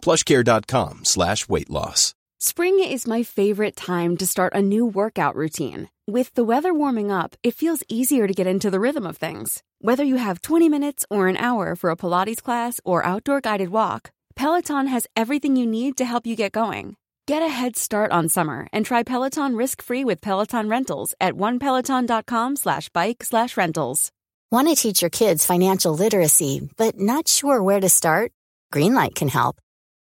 plushcare.com slash weight loss. Spring is my favorite time to start a new workout routine. With the weather warming up, it feels easier to get into the rhythm of things. Whether you have 20 minutes or an hour for a Pilates class or outdoor guided walk, Peloton has everything you need to help you get going. Get a head start on summer and try Peloton risk-free with Peloton Rentals at onepeloton.com slash bike slash rentals. Want to teach your kids financial literacy, but not sure where to start? Greenlight can help.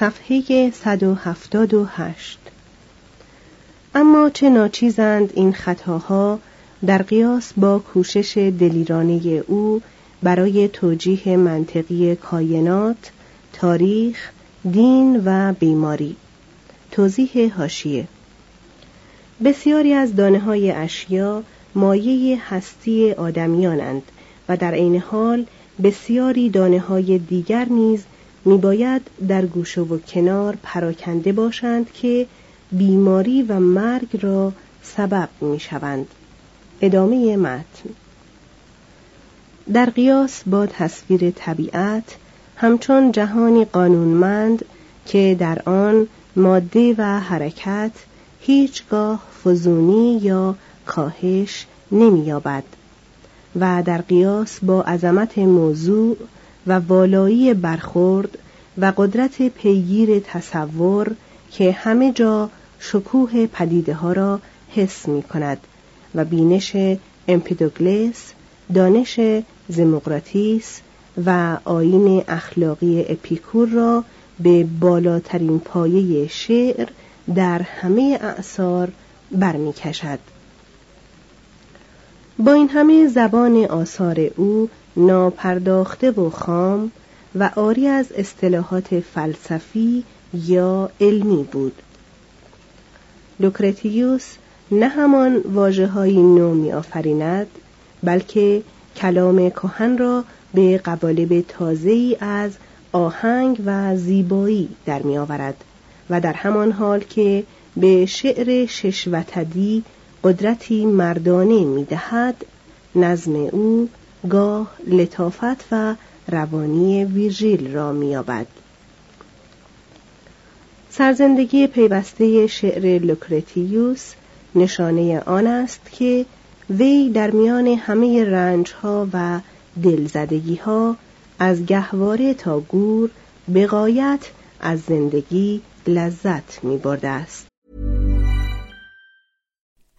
صفحه 178 اما چه ناچیزند این خطاها در قیاس با کوشش دلیرانه او برای توجیه منطقی کاینات، تاریخ، دین و بیماری. توضیح هاشیه بسیاری از دانه های اشیا مایه هستی آدمیانند و در عین حال بسیاری دانه های دیگر نیز میباید در گوشه و کنار پراکنده باشند که بیماری و مرگ را سبب می‌شوند. ادامه متن. در قیاس با تصویر طبیعت همچون جهانی قانونمند که در آن ماده و حرکت هیچگاه فزونی یا کاهش نمییابد و در قیاس با عظمت موضوع و والایی برخورد و قدرت پیگیر تصور که همه جا شکوه پدیده ها را حس می کند و بینش امپیدوگلس دانش زموقراتیس و آین اخلاقی اپیکور را به بالاترین پایه شعر در همه اعثار برمیکشد. با این همه زبان آثار او ناپرداخته و خام و آری از اصطلاحات فلسفی یا علمی بود. لوکرتیوس نه همان واجه نو می آفریند بلکه کلام کهن را به قوالب تازه‌ای از آهنگ و زیبایی در می آورد و در همان حال که به شعر ششوتدی قدرتی مردانه می دهد نظم او گاه لطافت و روانی ویژیل را مییابد سرزندگی پیوسته شعر لوکرتیوس نشانه آن است که وی در میان همه رنجها و دلزدگیها از گهواره تا گور به غایت از زندگی لذت می است.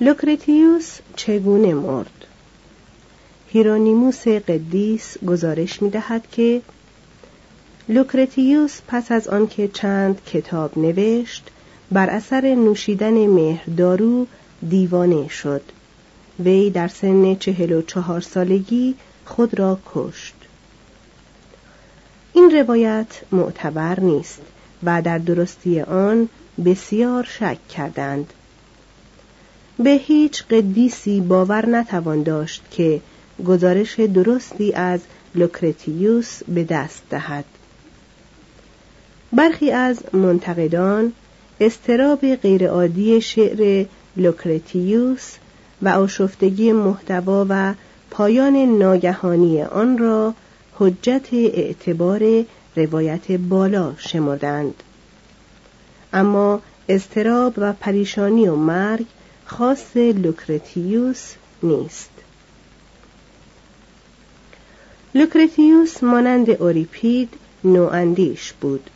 لوکرتیوس چگونه مرد؟ هیرونیموس قدیس گزارش می دهد که لوکرتیوس پس از آنکه چند کتاب نوشت بر اثر نوشیدن مهردارو دیوانه شد. وی در سن چهل و چهار سالگی خود را کشت. این روایت معتبر نیست و در درستی آن بسیار شک کردند. به هیچ قدیسی باور نتوان داشت که گزارش درستی از لوکرتیوس به دست دهد. برخی از منتقدان اضطراب غیرعادی شعر لوکرتیوس و آشفتگی محتوا و پایان ناگهانی آن را حجت اعتبار روایت بالا شمردند. اما اضطراب و پریشانی و مرگ خاص لوکرتیوس نیست. لوکرتیوس مانند اوریپید نواندیش بود.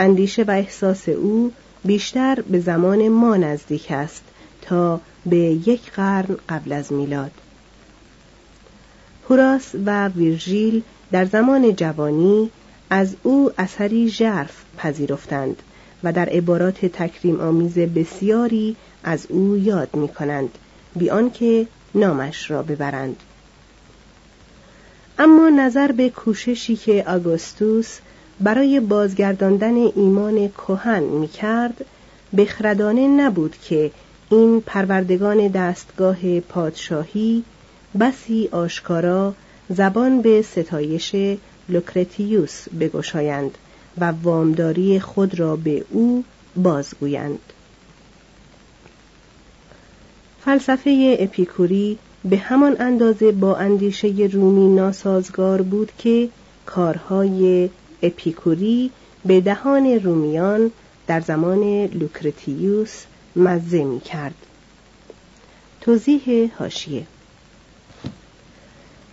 اندیشه و احساس او بیشتر به زمان ما نزدیک است تا به یک قرن قبل از میلاد. هوراس و ویرژیل در زمان جوانی از او اثری ژرف پذیرفتند و در عبارات تکریم آمیز بسیاری از او یاد می کنند بی آنکه نامش را ببرند. اما نظر به کوششی که آگوستوس برای بازگرداندن ایمان کهن می کرد بخردانه نبود که این پروردگان دستگاه پادشاهی بسی آشکارا زبان به ستایش لوکرتیوس بگشایند و وامداری خود را به او بازگویند. فلسفه اپیکوری به همان اندازه با اندیشه رومی ناسازگار بود که کارهای اپیکوری به دهان رومیان در زمان لوکرتیوس مزه می کرد. توضیح هاشیه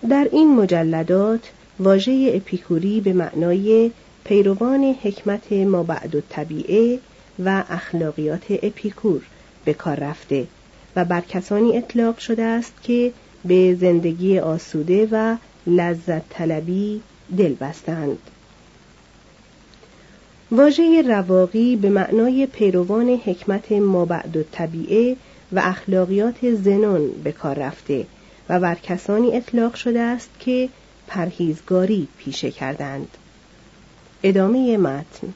در این مجلدات واژه اپیکوری به معنای پیروان حکمت ما بعد و طبیعه و اخلاقیات اپیکور به کار رفته و بر کسانی اطلاق شده است که به زندگی آسوده و لذت طلبی دل بستند. واژه رواقی به معنای پیروان حکمت مابعد و طبیعه و اخلاقیات زنون به کار رفته و بر کسانی اطلاق شده است که پرهیزگاری پیشه کردند. ادامه متن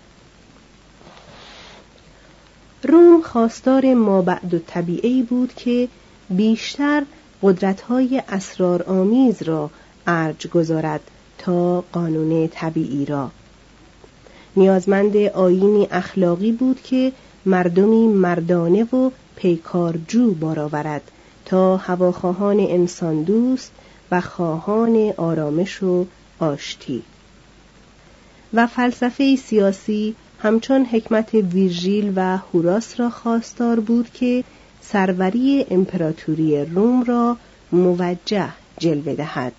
روم خواستار مابعد و طبیعی بود که بیشتر قدرت‌های اسرارآمیز را ارج گذارد تا قانون طبیعی را. نیازمند آینی اخلاقی بود که مردمی مردانه و پیکارجو بارآورد تا هواخواهان انسان دوست و خواهان آرامش و آشتی. و فلسفه سیاسی همچون حکمت ویرژیل و هوراس را خواستار بود که سروری امپراتوری روم را موجه جلوه دهد.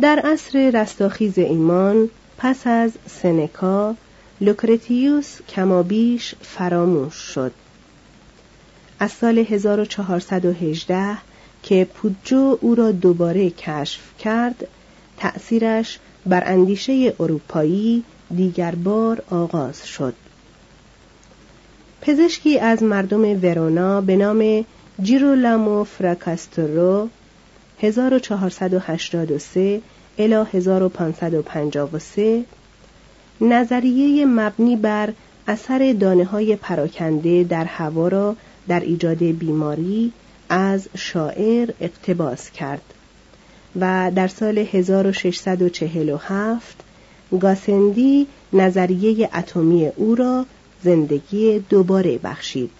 در عصر رستاخیز ایمان پس از سنکا لوکرتیوس کمابیش فراموش شد. از سال 1418 که پوجو او را دوباره کشف کرد تأثیرش بر اندیشه اروپایی دیگر بار آغاز شد. پزشکی از مردم ورونا به نام جیرولامو فراکاستورو 1483 الی 1553 نظریه مبنی بر اثر دانه های پراکنده در هوا را در ایجاد بیماری از شاعر اقتباس کرد. و در سال 1647 گاسندی نظریه اتمی او را زندگی دوباره بخشید.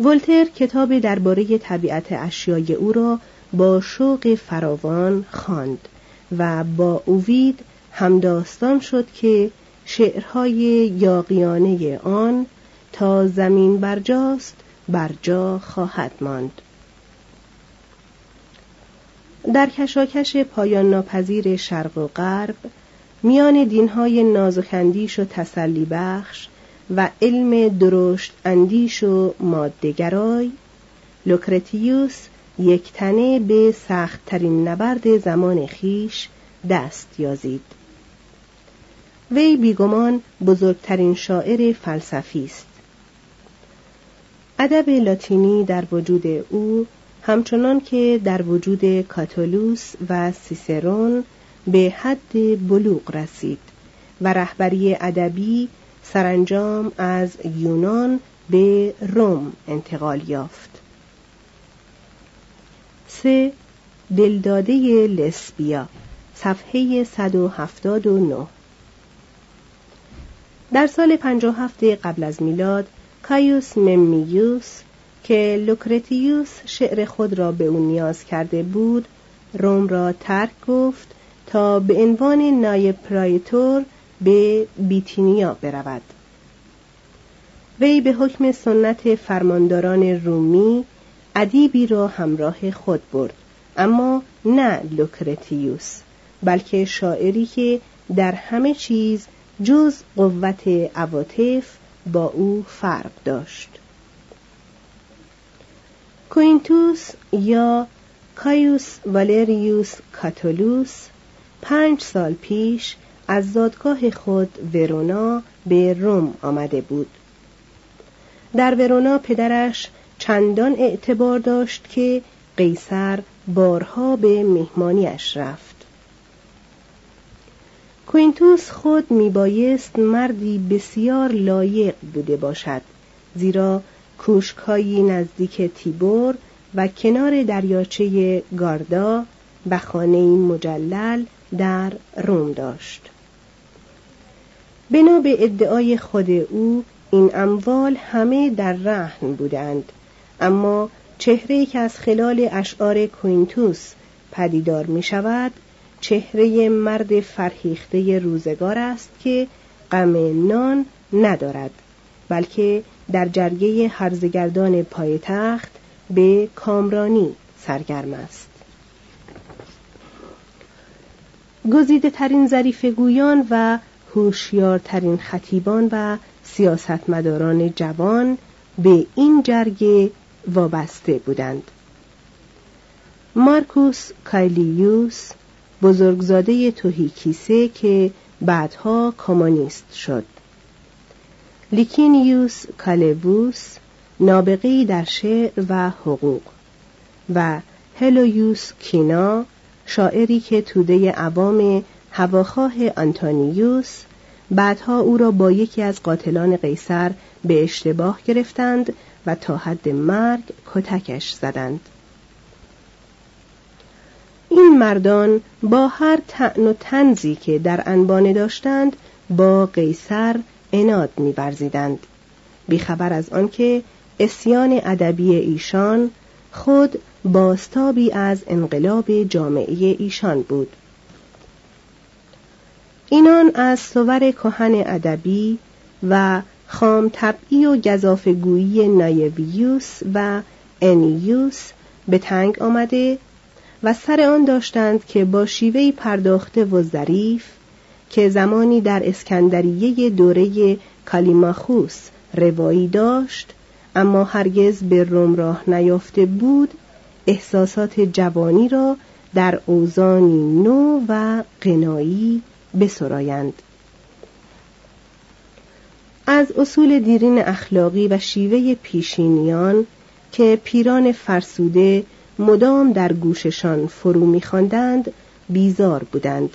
ولتر کتاب درباره طبیعت اشیای او را با شوق فراوان خواند و با اووید همداستان شد که شعرهای یاقیانه آن تا زمین برجاست برجا خواهد ماند. در کشاکش پایان ناپذیر شرق و غرب میان دینهای نازکندیش و تسلی بخش و علم درشت اندیش و مادهگرای لوکرتیوس یک تنه به سختترین نبرد زمان خیش دست یازید. وی بیگمان بزرگترین شاعر فلسفی است. ادب لاتینی در وجود او همچنان که در وجود کاتولوس و سیسرون به حد بلوغ رسید و رهبری ادبی سرانجام از یونان به روم انتقال یافت. سه دلداده لسبیا صفحه 179 در سال 57 قبل از میلاد کایوس ممیوس که لوکرتیوس شعر خود را به او نیاز کرده بود روم را ترک گفت تا به عنوان نایب پرایتور به بیتینیا برود. وی به حکم سنت فرمانداران رومی ادیبی را همراه خود برد اما نه لوکرتیوس بلکه شاعری که در همه چیز جز قوت عواطف با او فرق داشت. کوینتوس یا کایوس والریوس کاتولوس پنج سال پیش از زادگاه خود ورونا به روم آمده بود. در ورونا پدرش چندان اعتبار داشت که قیصر بارها به مهمانیش رفت. کوینتوس خود میبایست مردی بسیار لایق بوده باشد زیرا کوشکهایی نزدیک تیبور و کنار دریاچه گاردا و خانه مجلل در روم داشت. بنا به ادعای خود او این اموال همه در رهن بودند اما چهره که از خلال اشعار کوینتوس پدیدار می شود چهره مرد فرهیخته روزگار است که غم نان ندارد بلکه در جرگه هرزگردان پایتخت به کامرانی سرگرم است. گزیده ترین ظریف گویان و هوشیارترین خطیبان و سیاستمداران جوان به این جرگه وابسته بودند. مارکوس کایلیوس بزرگزاده توهیکیسه که بعدها کمونیست شد. لیکینیوس کالبوس نابغی در شعر و حقوق و هلویوس کینا شاعری که توده عوام هواخواه آنتونیوس بعدها او را با یکی از قاتلان قیصر به اشتباه گرفتند و تا حد مرگ کتکش زدند. این مردان با هر تعن و تنزی که در انبانه داشتند با قیصر اناد می‌ورزیدند. بیخبر از آنکه اسیان ادبی ایشان خود باستابی از انقلاب جامعه ایشان بود. اینان از صور کهن ادبی و خام طبعی و گذافگویی نایویوس و انیوس به تنگ آمده و سر آن داشتند که با شیوهی پرداخته و ظریف که زمانی در اسکندریه دوره کالیماخوس روایی داشت اما هرگز به روم راه نیافته بود احساسات جوانی را در اوزانی نو و قنایی بسرایند. از اصول دیرین اخلاقی و شیوه پیشینیان که پیران فرسوده مدام در گوششان فرو میخواندند بیزار بودند.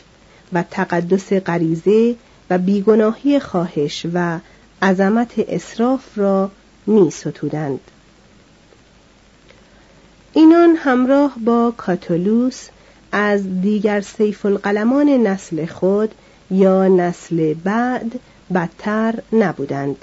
و تقدس غریزه و بیگناهی خواهش و عظمت اسراف را می ستودند. اینان همراه با کاتولوس از دیگر سیف القلمان نسل خود یا نسل بعد بدتر نبودند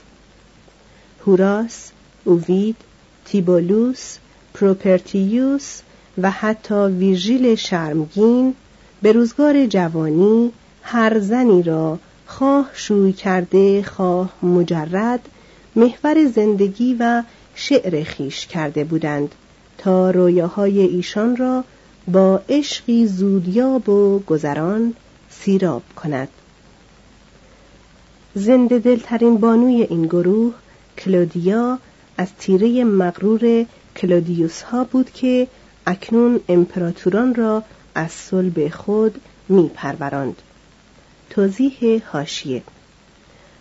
هوراس، اووید، تیبولوس پروپرتیوس و حتی ویژیل شرمگین به روزگار جوانی هر زنی را خواه شوی کرده خواه مجرد محور زندگی و شعر خیش کرده بودند تا رویاهای ایشان را با عشقی زودیاب و گذران سیراب کند. زنده دلترین بانوی این گروه کلودیا از تیره مغرور کلودیوس ها بود که اکنون امپراتوران را از صلب خود می پروراند. توضیح هاشیه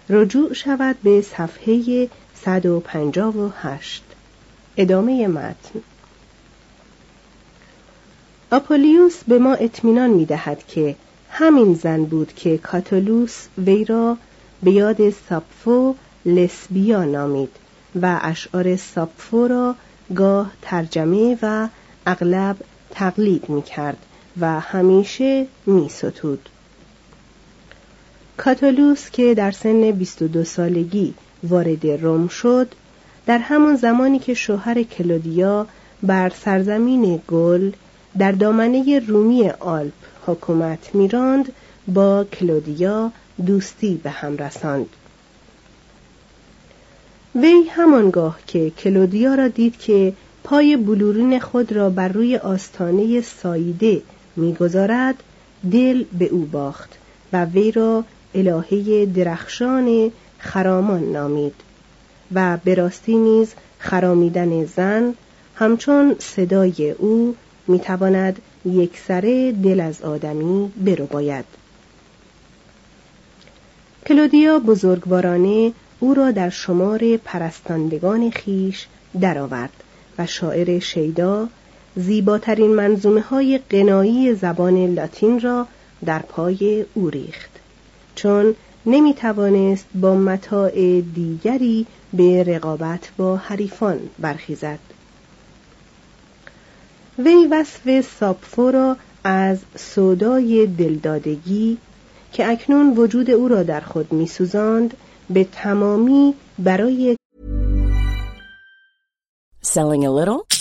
رجوع شود به صفحه 158 ادامه متن. آپولیوس به ما اطمینان می دهد که همین زن بود که کاتولوس وی را به یاد ساپفو لسبیا نامید و اشعار ساپفو را گاه ترجمه و اغلب تقلید می کرد و همیشه می ستود. کاتولوس که در سن 22 سالگی وارد روم شد در همان زمانی که شوهر کلودیا بر سرزمین گل در دامنه رومی آلپ حکومت میراند با کلودیا دوستی به هم رساند وی همانگاه که کلودیا را دید که پای بلورین خود را بر روی آستانه سایده می‌گذارد دل به او باخت و وی را الهه درخشان خرامان نامید و به راستی نیز خرامیدن زن همچون صدای او می‌تواند یک سره دل از آدمی برو باید. کلودیا بزرگوارانه او را در شمار پرستندگان خیش درآورد و شاعر شیدا زیباترین منظومه های قنایی زبان لاتین را در پای او ریخت. چون نمی توانست با متاع دیگری به رقابت با حریفان برخیزد. وی وصف ساپفو را از سودای دلدادگی که اکنون وجود او را در خود میسوزاند به تمامی برای Selling a little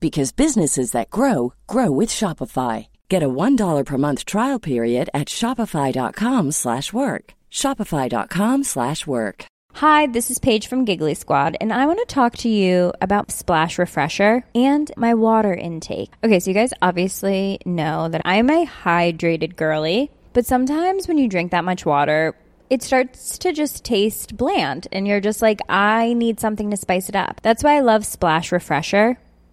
because businesses that grow grow with Shopify. Get a $1 per month trial period at shopify.com/work. shopify.com/work. Hi, this is Paige from Giggly Squad, and I want to talk to you about Splash Refresher and my water intake. Okay, so you guys obviously know that I'm a hydrated girly, but sometimes when you drink that much water, it starts to just taste bland, and you're just like, I need something to spice it up. That's why I love Splash Refresher.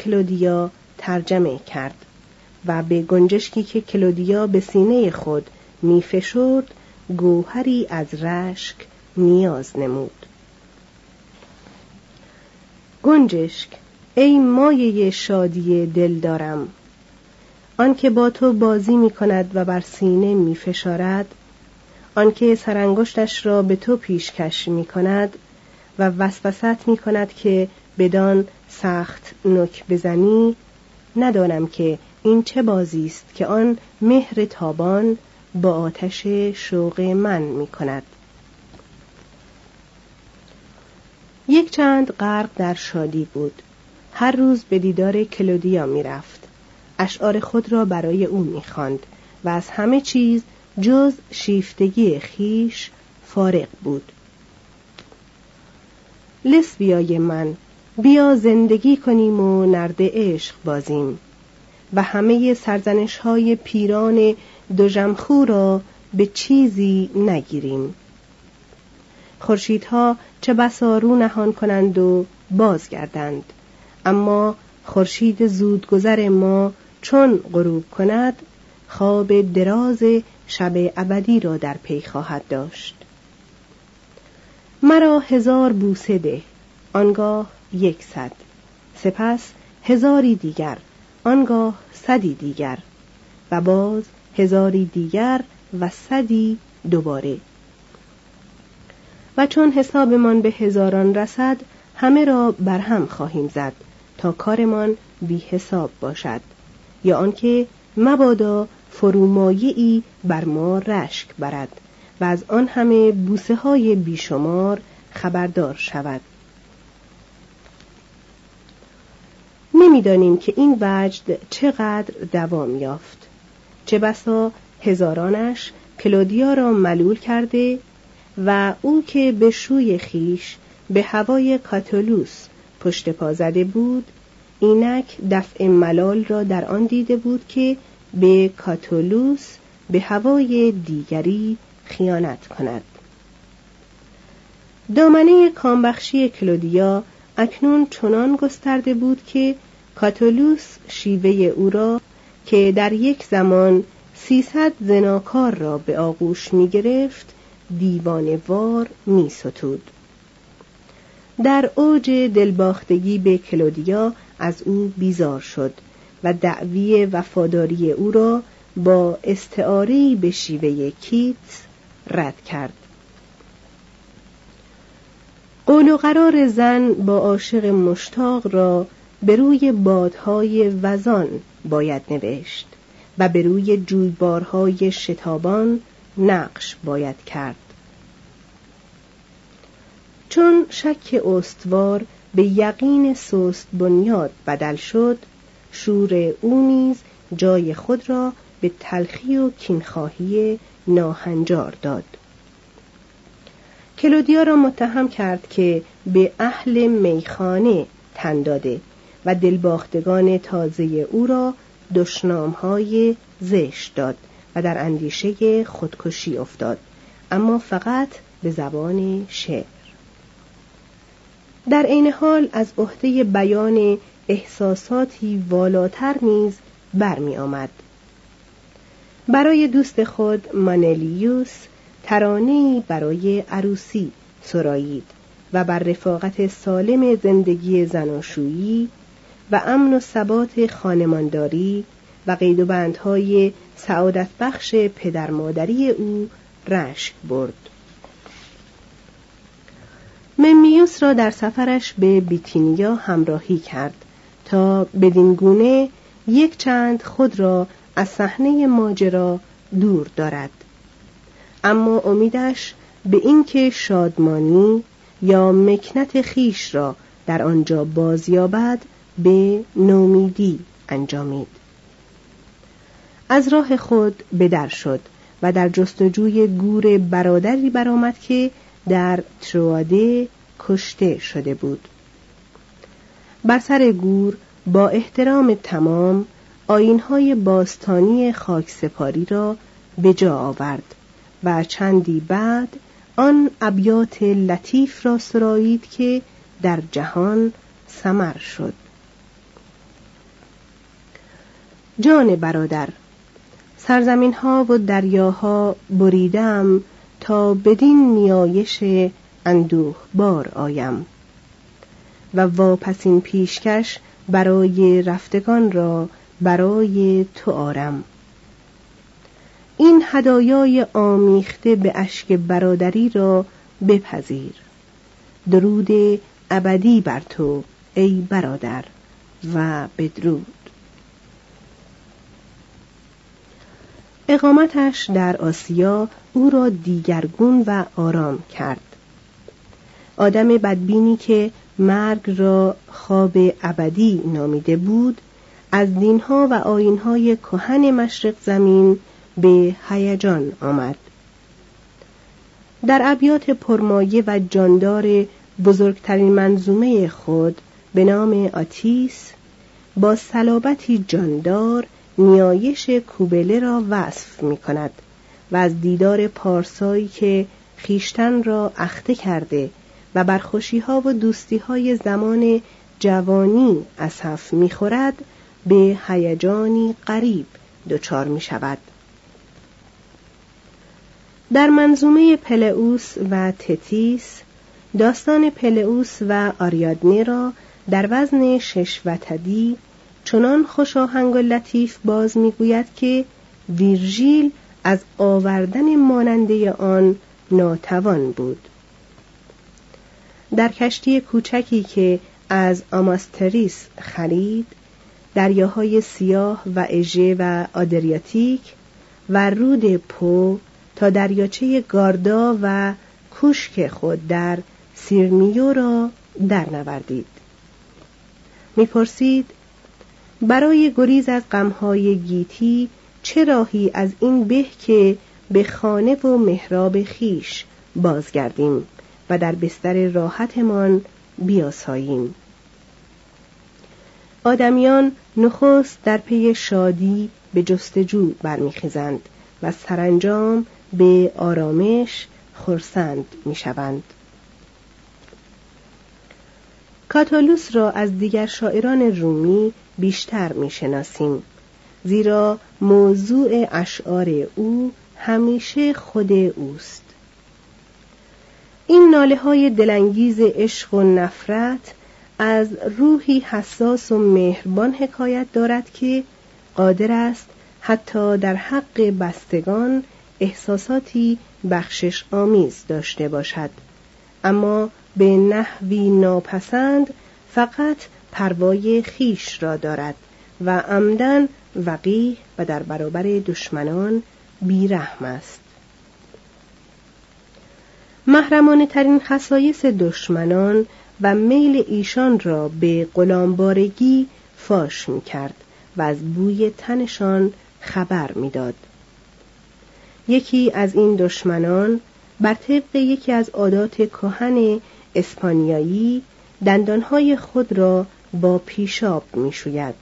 کلودیا ترجمه کرد و به گنجشکی که کلودیا به سینه خود می فشرد گوهری از رشک نیاز نمود. گنجشک ای مایه شادی دل دارم آنکه با تو بازی می کند و بر سینه می فشارد آنکه سرانگشتش را به تو پیشکش می کند و وسوست می کند که بدان سخت نک بزنی ندانم که این چه بازی است که آن مهر تابان با آتش شوق من می کند یک چند غرق در شادی بود. هر روز به دیدار کلودیا می رفت اشعار خود را برای او می خاند و از همه چیز جز شیفتگی خیش فارغ بود. لسبیای من بیا زندگی کنیم و نرد عشق بازیم. و همه سرزنش های پیران دو را به چیزی نگیریم. خورشیدها چه بسا رو نهان کنند و بازگردند. اما خورشید زودگذر ما چون غروب کند خواب دراز شب ابدی را در پی خواهد داشت. مرا هزار بوسه ده. آنگاه یکصد سپس هزاری دیگر آنگاه صدی دیگر. و باز هزاری دیگر و صدی دوباره. و چون حسابمان به هزاران رسد همه را برهم خواهیم زد تا کارمان بی حساب باشد. یا آنکه مبادا فرومایه بر ما رشک برد و از آن همه بوسه های بیشمار خبردار شود. نمی‌دانیم که این وجد چقدر دوام یافت. چه بسا هزارانش کلودیا را ملول کرده و او که به شوی خیش به هوای کاتولوس پشت پا زده بود اینک دفع ملال را در آن دیده بود که به کاتولوس به هوای دیگری خیانت کند. دامنه کامبخشی کلودیا اکنون چنان گسترده بود که کاتولوس شیوه او را که در یک زمان سیصد زناکار را به آغوش می گرفت وار می ستود. در اوج دلباختگی به کلودیا از او بیزار شد و دعوی وفاداری او را با استعاری به شیوه کیتس رد کرد قول و قرار زن با عاشق مشتاق را به روی بادهای وزان باید نوشت و به روی جویبارهای شتابان نقش باید کرد. چون شک استوار به یقین سست بنیاد بدل شد شور او نیز جای خود را به تلخی و کینخواهی ناهنجار داد. کلودیا را متهم کرد که به اهل میخانه تن داده و دلباختگان تازه او را دشنامهای زشت داد و در اندیشه خودکشی افتاد اما فقط به زبان شعر در عین حال از عهده بیان احساساتی والاتر نیز برمی آمد. برای دوست خود مانلیوس ترانه‌ای برای عروسی سرایید و بر رفاقت سالم زندگی زناشویی و امن و ثبات خانمانداری و قید و بندهای سعادت بخش پدر مادری او رشک برد. ممیوس را در سفرش به بیتینیا همراهی کرد تا بدین گونه یک چند خود را از صحنه ماجرا دور دارد اما امیدش به اینکه شادمانی یا مکنت خیش را در آنجا بازیابد به نومیدی انجامید. از راه خود بدر شد و در جستجوی گور برادری برآمد که در ترواده کشته شده بود. بر سر گور با احترام تمام آینهای باستانی خاکسپاری را به جا آورد و چندی بعد آن ابیات لطیف را سرایید که در جهان سمر شد. جان برادر سرزمین ها و دریاها بریدم تا بدین نیایش اندوه بار آیم. و واپسین پیشکش برای رفتگان را برای تو آرم. این هدایای آمیخته به اشک برادری را بپذیر. درود ابدی بر تو ای برادر و بدرود. اقامتش در آسیا او را دیگرگون و آرام کرد. آدم بدبینی که مرگ را خواب ابدی نامیده بود از دینها و آینهای کهن مشرق زمین به هیجان آمد. در ابیات پرمایه و جاندار بزرگترین منظومه خود به نام آتیس با صلابتی جاندار نیایش کوبله را وصف می کند و از دیدار پارسایی که خیشتن را اخته کرده و بر ها و دوستی های زمان جوانی اصف می‌خورد به هیجانی غریب دچار می شود. در منظومه پلئوس و تتیس داستان پلئوس و آریادنه را در وزن شش و چنان خوشاهنگ و لطیف باز می‌گوید که ویرژیل از آوردن ماننده آن ناتوان بود. در کشتی کوچکی که از آماستریس خرید دریاهای سیاه و اژه و آدریاتیک و رود پو تا دریاچه گاردا و کوشک خود در سیرمیو را درنوردید. می‌پرسید برای گریز از غمهای گیتی چه راهی از این به که به خانه و محراب خیش بازگردیم و در بستر راحتمان بیاساییم. آدمیان نخست در پی شادی به جستجو برمیخیزند و سرانجام به آرامش خرسند می‌شوند. کاتالوس را از دیگر شاعران رومی بیشتر می‌شناسیم. زیرا موضوع اشعار او همیشه خود اوست. این ناله های دلانگیز عشق و نفرت از روحی حساس و مهربان حکایت دارد که قادر است حتی در حق بستگان احساساتی بخشش آمیز داشته باشد. اما به نحوی ناپسند فقط پروای خیش را دارد و عمدن وقیح و در برابر دشمنان بیرحم است محرمانه ترین خصایص دشمنان و میل ایشان را به غلامبارگی فاش می کرد و از بوی تنشان خبر می‌داد. یکی از این دشمنان بر طبق یکی از عادات کهن اسپانیایی دندانهای خود را با پیشاب می‌شوید.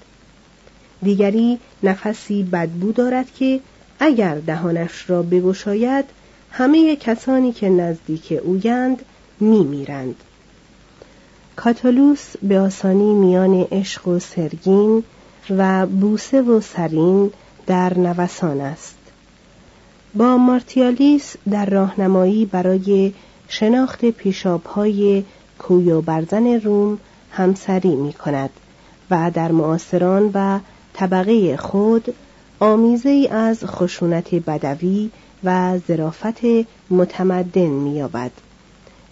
دیگری نفسی بدبو دارد که اگر دهانش را بگشاید همه کسانی که نزدیک اویند میمیرند. کاتالوس به آسانی میان عشق و سرگین و بوسه و سرین در نوسان است. با مارتیالیس در راهنمایی برای شناخت پیشابهای کوی و برزن روم همسری می کند و در معاصران و طبقه خود آمیزه از خشونت بدوی و ظرافت متمدن مییابد.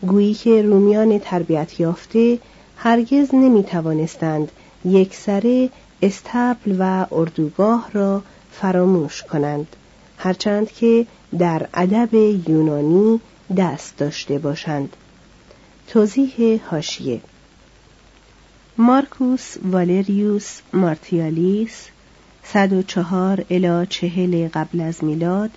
گویی که رومیان تربیت یافته هرگز نمی توانستند یک سره استبل و اردوگاه را فراموش کنند هرچند که در ادب یونانی دست داشته باشند. توضیح هاشیه مارکوس والریوس مارتیالیس 104 الی 40 قبل از میلاد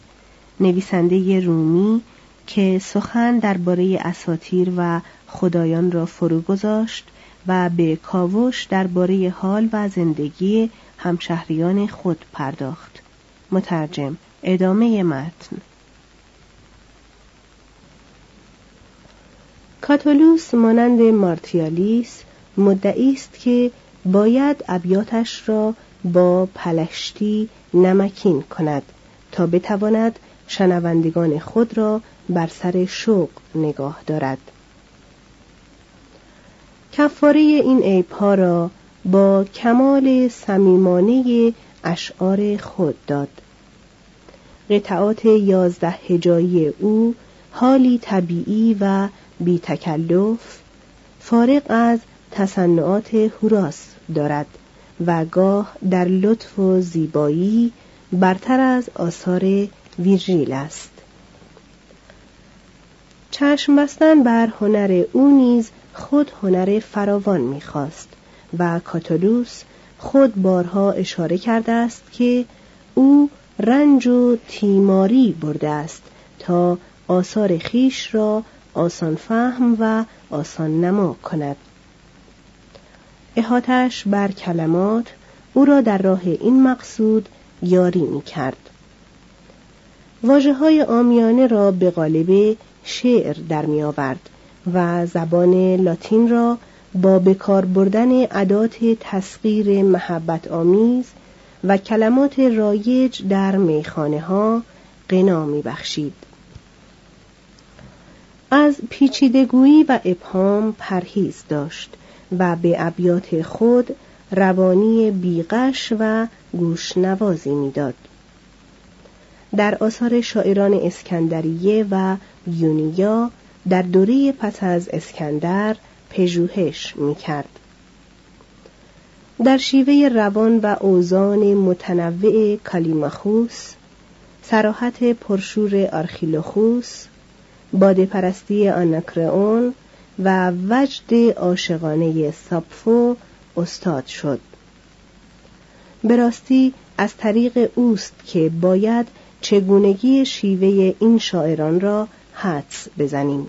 نویسنده رومی که سخن درباره اساتیر و خدایان را فرو گذاشت و به کاوش درباره حال و زندگی همشهریان خود پرداخت. مترجم ادامه متن. کاتولوس مانند مارتیالیس مدعی است که باید ابیاتش را با پلشتی نمکین کند تا بتواند شنوندگان خود را بر سر شوق نگاه دارد. کفاره این عیبها را با کمال صمیمانه اشعار خود داد. قطعات یازده هجایی او حالی طبیعی و بی تکلف فارغ از تصنعات هوراس دارد و گاه در لطف و زیبایی برتر از آثار ویرژیل است. چشم بستن بر هنر او نیز خود هنر فراوان می‌خواست و کاتالوس خود بارها اشاره کرده است که او رنج و تیماری برده است تا آثار خیش را آسان فهم و آسان نما کند. احاتش بر کلمات او را در راه این مقصود یاری می کرد واجه های آمیانه را به قالب شعر در می آورد و زبان لاتین را با بکار بردن عدات تسخیر محبت آمیز و کلمات رایج در میخانه ها قنا می بخشید. از پیچیدگویی و ابهام پرهیز داشت و به ابیات خود روانی بیغش و گوشنوازی می‌داد. در آثار شاعران اسکندریه و یونیا در دوره پس از اسکندر پژوهش می‌کرد. در شیوه روان و اوزان متنوع کالیماخوس، سراحت پرشور آرخیلوخوس، باده پرستی آناکرئون و وجد عاشقانه ساپفو استاد شد. به راستی از طریق اوست که باید چگونگی شیوه این شاعران را حدس بزنیم.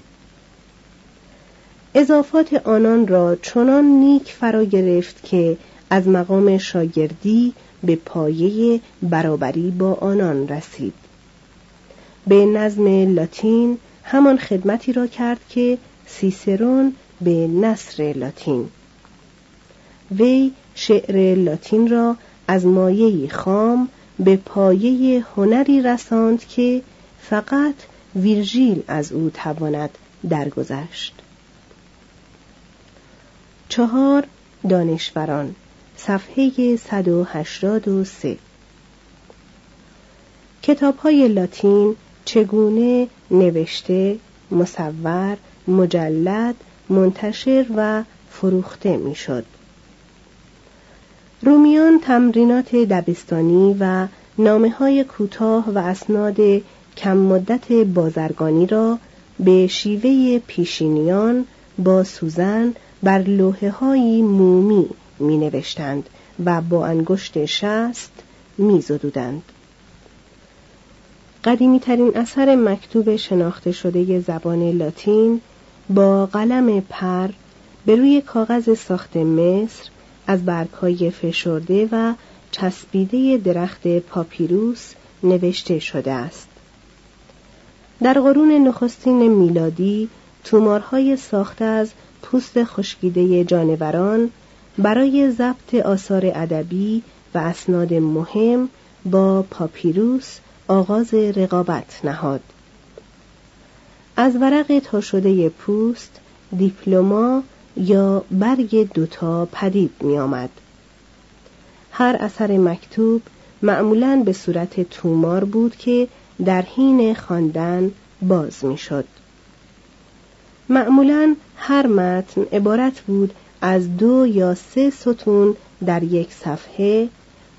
اضافات آنان را چنان نیک فرا گرفت که از مقام شاگردی به پایه برابری با آنان رسید به نظم لاتین همان خدمتی را کرد که سیسرون به نصر لاتین. وی شعر لاتین را از مایه خام به پایه هنری رساند که فقط ویرژیل از او تواند درگذشت. چهار دانشوران صفحه 183 کتاب های لاتین چگونه نوشته، مصور، مجلد، منتشر و فروخته می‌شد. رومیان تمرینات دبستانی و نامه های کوتاه و اسناد کم مدت بازرگانی را به شیوه پیشینیان با سوزن بر لوحه های مومی می نوشتند و با انگشت شست می زدودند. قدیمی ترین اثر مکتوب شناخته شده زبان لاتین با قلم پر به روی کاغذ ساخت مصر از برگهای فشرده و چسبیده درخت پاپیروس نوشته شده است. در قرون نخستین میلادی تومارهای ساخته از پوست خشکیده جانوران برای ضبط آثار ادبی و اسناد مهم با پاپیروس آغاز رقابت نهاد از ورق تا شده پوست دیپلوما یا برگ دوتا پدید می آمد. هر اثر مکتوب معمولا به صورت تومار بود که در حین خواندن باز می شد. معمولا هر متن عبارت بود از دو یا سه ستون در یک صفحه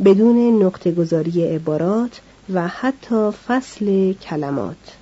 بدون نقطه گذاری عبارات و حتی فصل کلمات